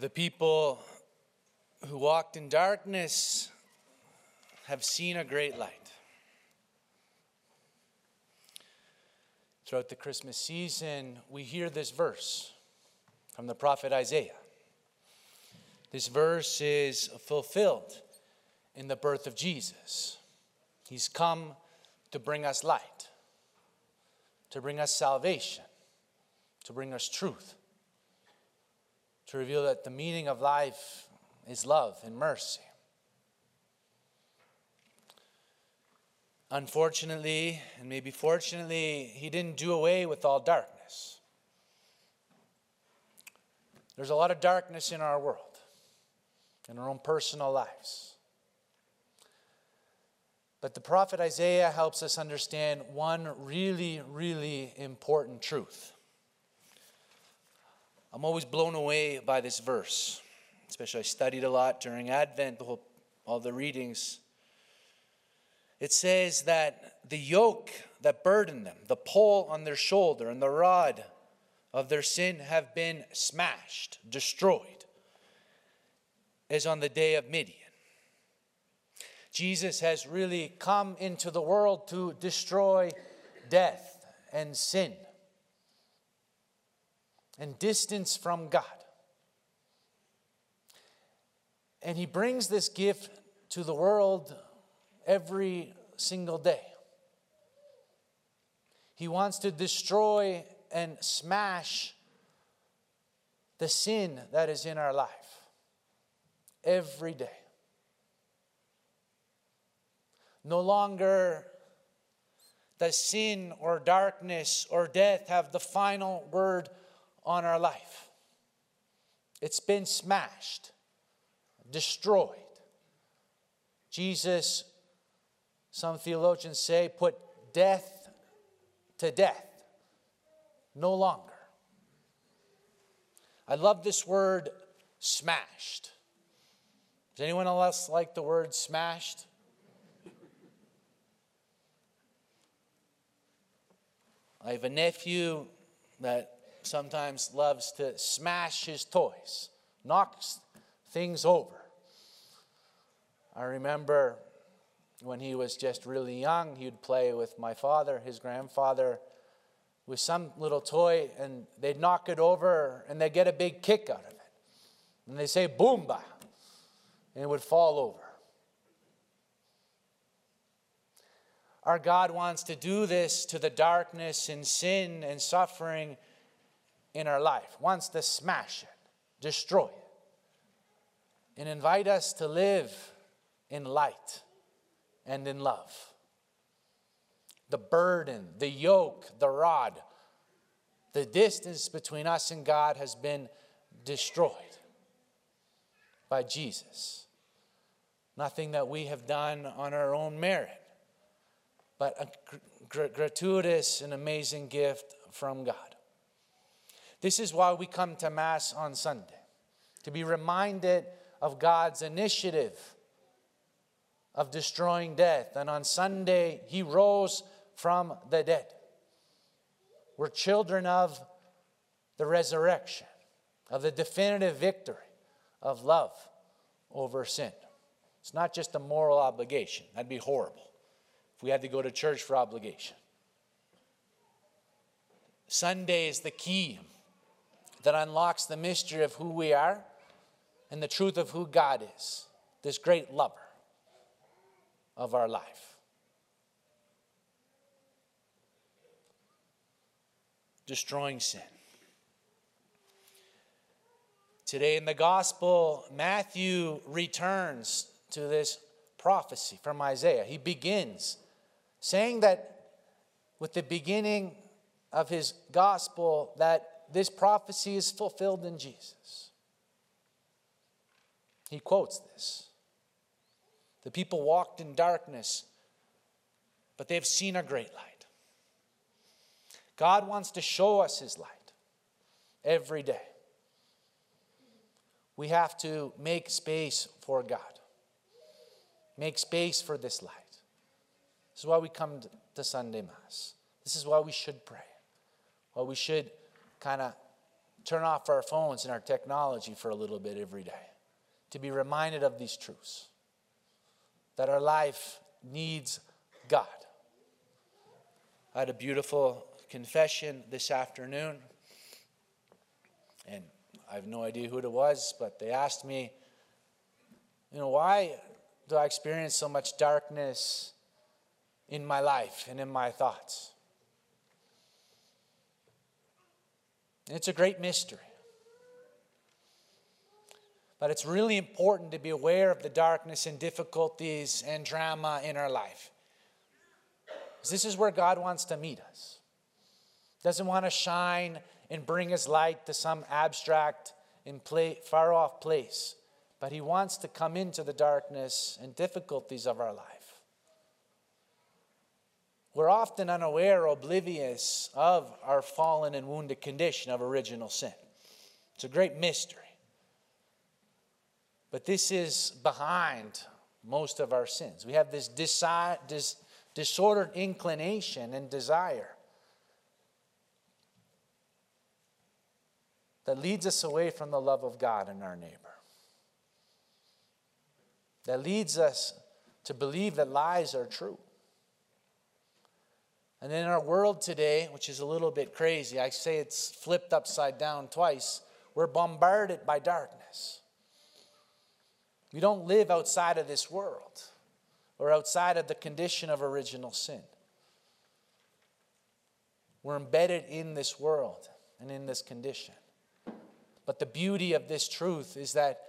The people who walked in darkness have seen a great light. Throughout the Christmas season, we hear this verse from the prophet Isaiah. This verse is fulfilled in the birth of Jesus. He's come to bring us light, to bring us salvation, to bring us truth, to reveal that the meaning of life is love and mercy. Unfortunately, and maybe fortunately, he didn't do away with all darkness. There's a lot of darkness in our world, in our own personal lives. But the prophet Isaiah helps us understand one really, really important truth. I'm always blown away by this verse, especially I studied a lot during Advent, the whole, all the readings. It says that the yoke that burdened them, the pole on their shoulder, and the rod of their sin have been smashed, destroyed, as on the day of Midian. Jesus has really come into the world to destroy death and sin and distance from God. And he brings this gift to the world every single day. He wants to destroy and smash the sin that is in our life every day. No longer does sin or darkness or death have the final word on our life. It's been smashed, destroyed. Jesus, some theologians say, put death to death. No longer. I love this word smashed. Does anyone else like the word smashed? I have a nephew that sometimes loves to smash his toys, knocks things over. I remember when he was just really young, he'd play with my father, his grandfather, with some little toy, and they'd knock it over and they'd get a big kick out of it. And they say, boomba, and it would fall over. Our God wants to do this to the darkness and sin and suffering in our life, wants to smash it, destroy it, and invite us to live in light and in love. The burden, the yoke, the rod, the distance between us and God has been destroyed by Jesus. Nothing that we have done on our own merit but a gr- gratuitous and amazing gift from God. This is why we come to Mass on Sunday, to be reminded of God's initiative of destroying death. And on Sunday, He rose from the dead. We're children of the resurrection, of the definitive victory of love over sin. It's not just a moral obligation, that'd be horrible if we had to go to church for obligation. Sunday is the key that unlocks the mystery of who we are and the truth of who God is, this great lover of our life. Destroying sin. Today in the gospel, Matthew returns to this prophecy from Isaiah. He begins saying that with the beginning of his gospel that this prophecy is fulfilled in Jesus. He quotes this. The people walked in darkness, but they've seen a great light. God wants to show us his light every day. We have to make space for God, make space for this light. This is why we come to Sunday Mass. This is why we should pray. Why we should kind of turn off our phones and our technology for a little bit every day, to be reminded of these truths that our life needs God. I had a beautiful confession this afternoon, and I have no idea who it was, but they asked me, you know, why do I experience so much darkness in my life and in my thoughts? It's a great mystery. But it's really important to be aware of the darkness and difficulties and drama in our life. This is where God wants to meet us. Doesn't want to shine and bring his light to some abstract and far off place, but he wants to come into the darkness and difficulties of our life. We're often unaware, oblivious of our fallen and wounded condition of original sin. It's a great mystery. But this is behind most of our sins. We have this, disordered inclination and desire that leads us away from the love of God and our neighbor. That leads us to believe that lies are true. And in our world today, which is a little bit crazy, I say it's flipped upside down twice, we're bombarded by darkness. We don't live outside of this world or outside of the condition of original sin. We're embedded in this world and in this condition. But the beauty of this truth is that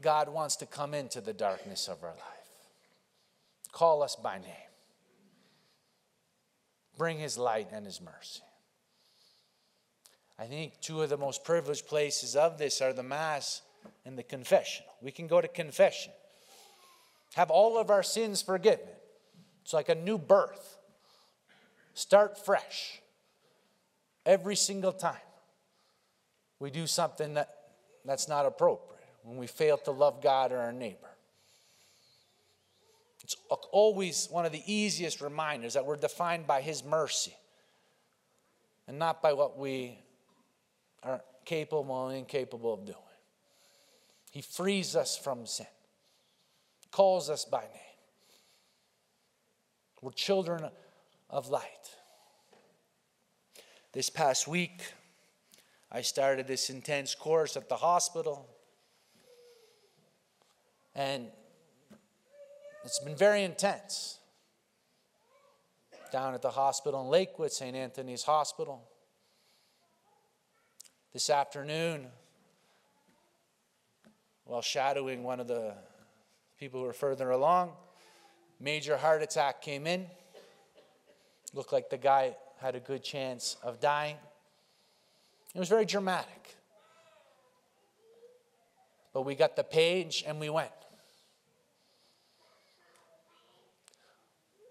God wants to come into the darkness of our life, call us by name bring his light and his mercy. I think two of the most privileged places of this are the Mass and the confessional. We can go to confession, have all of our sins forgiven. It's like a new birth. Start fresh every single time we do something that, that's not appropriate, when we fail to love God or our neighbor. It's always one of the easiest reminders that we're defined by His mercy and not by what we are capable and incapable of doing. He frees us from sin, calls us by name. We're children of light. This past week, I started this intense course at the hospital. And it's been very intense. Down at the hospital in Lakewood, St. Anthony's Hospital. This afternoon, while shadowing one of the people who were further along, major heart attack came in. Looked like the guy had a good chance of dying. It was very dramatic. But we got the page and we went.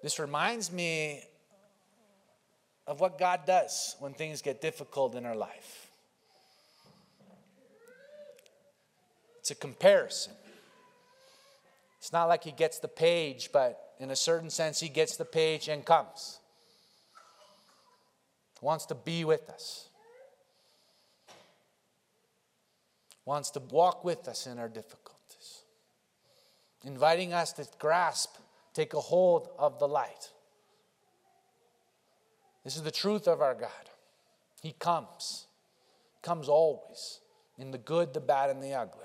This reminds me of what God does when things get difficult in our life. It's a comparison. It's not like he gets the page, but in a certain sense, he gets the page and comes. Wants to be with us, wants to walk with us in our difficulties, inviting us to grasp take a hold of the light. This is the truth of our God. He comes, comes always in the good, the bad, and the ugly.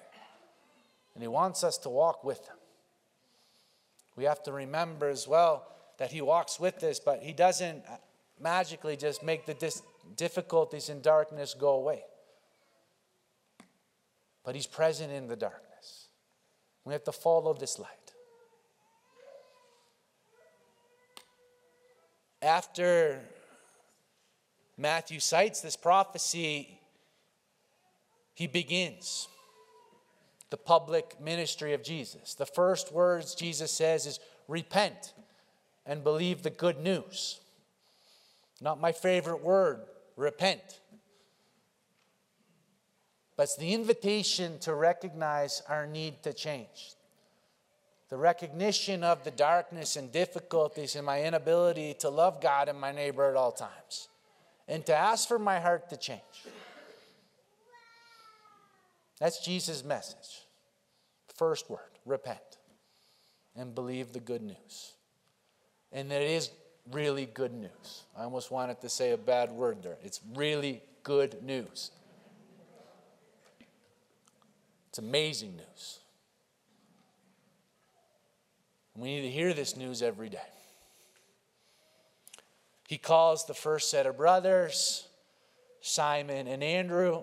And He wants us to walk with Him. We have to remember as well that He walks with us, but He doesn't magically just make the dis- difficulties and darkness go away. But He's present in the darkness. We have to follow this light. After Matthew cites this prophecy, he begins the public ministry of Jesus. The first words Jesus says is repent and believe the good news. Not my favorite word, repent. But it's the invitation to recognize our need to change the recognition of the darkness and difficulties and my inability to love God and my neighbor at all times, and to ask for my heart to change. That's Jesus' message. First word repent and believe the good news. And it is really good news. I almost wanted to say a bad word there. It's really good news. It's amazing news. We need to hear this news every day. He calls the first set of brothers, Simon and Andrew,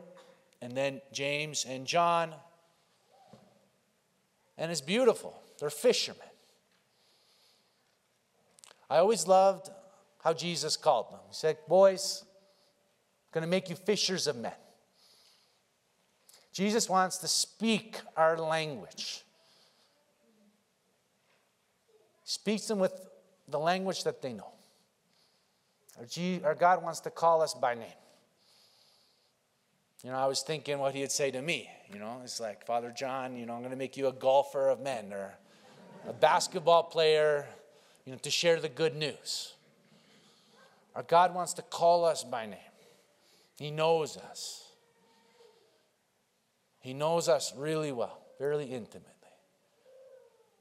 and then James and John. And it's beautiful. They're fishermen. I always loved how Jesus called them. He said, Boys, I'm going to make you fishers of men. Jesus wants to speak our language. He speaks them with the language that they know. Our, God wants to call us by name. You know, I was thinking what he'd say to me. You know, it's like, Father John, you know, I'm going to make you a golfer of men or a basketball player, you know, to share the good news. Our God wants to call us by name. He knows us. He knows us really well, very intimately.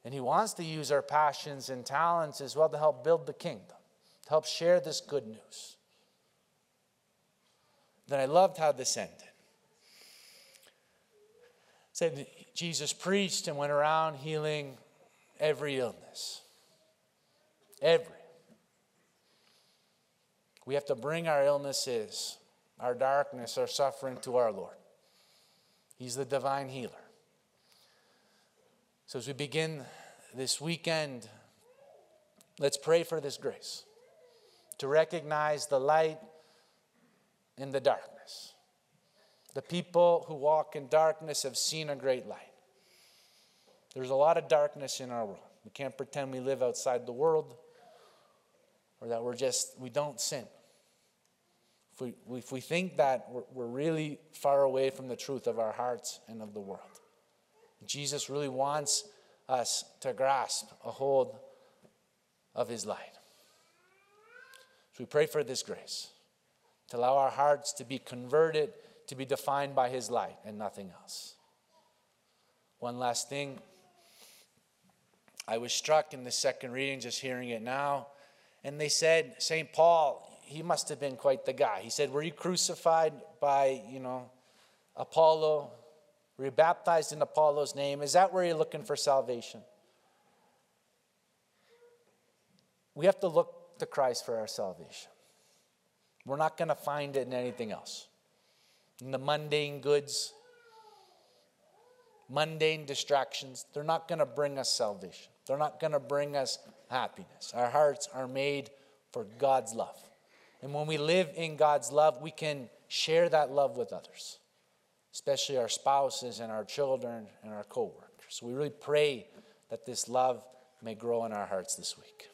And He wants to use our passions and talents as well to help build the kingdom, to help share this good news. Then I loved how this ended. It said Jesus preached and went around healing every illness. Every. We have to bring our illnesses, our darkness, our suffering to our Lord. He's the divine healer. So as we begin this weekend, let's pray for this grace to recognize the light in the darkness. The people who walk in darkness have seen a great light. There's a lot of darkness in our world. We can't pretend we live outside the world or that we're just, we don't sin. If we, if we think that, we're, we're really far away from the truth of our hearts and of the world. Jesus really wants us to grasp a hold of his light. So we pray for this grace to allow our hearts to be converted, to be defined by his light and nothing else. One last thing. I was struck in the second reading, just hearing it now. And they said, St. Paul, he must have been quite the guy. He said, Were you crucified by, you know, Apollo? Were you baptized in Apollo's name? Is that where you're looking for salvation? We have to look to Christ for our salvation. We're not going to find it in anything else. In the mundane goods, mundane distractions, they're not going to bring us salvation. They're not going to bring us happiness. Our hearts are made for God's love. And when we live in God's love, we can share that love with others, especially our spouses and our children and our coworkers. So we really pray that this love may grow in our hearts this week.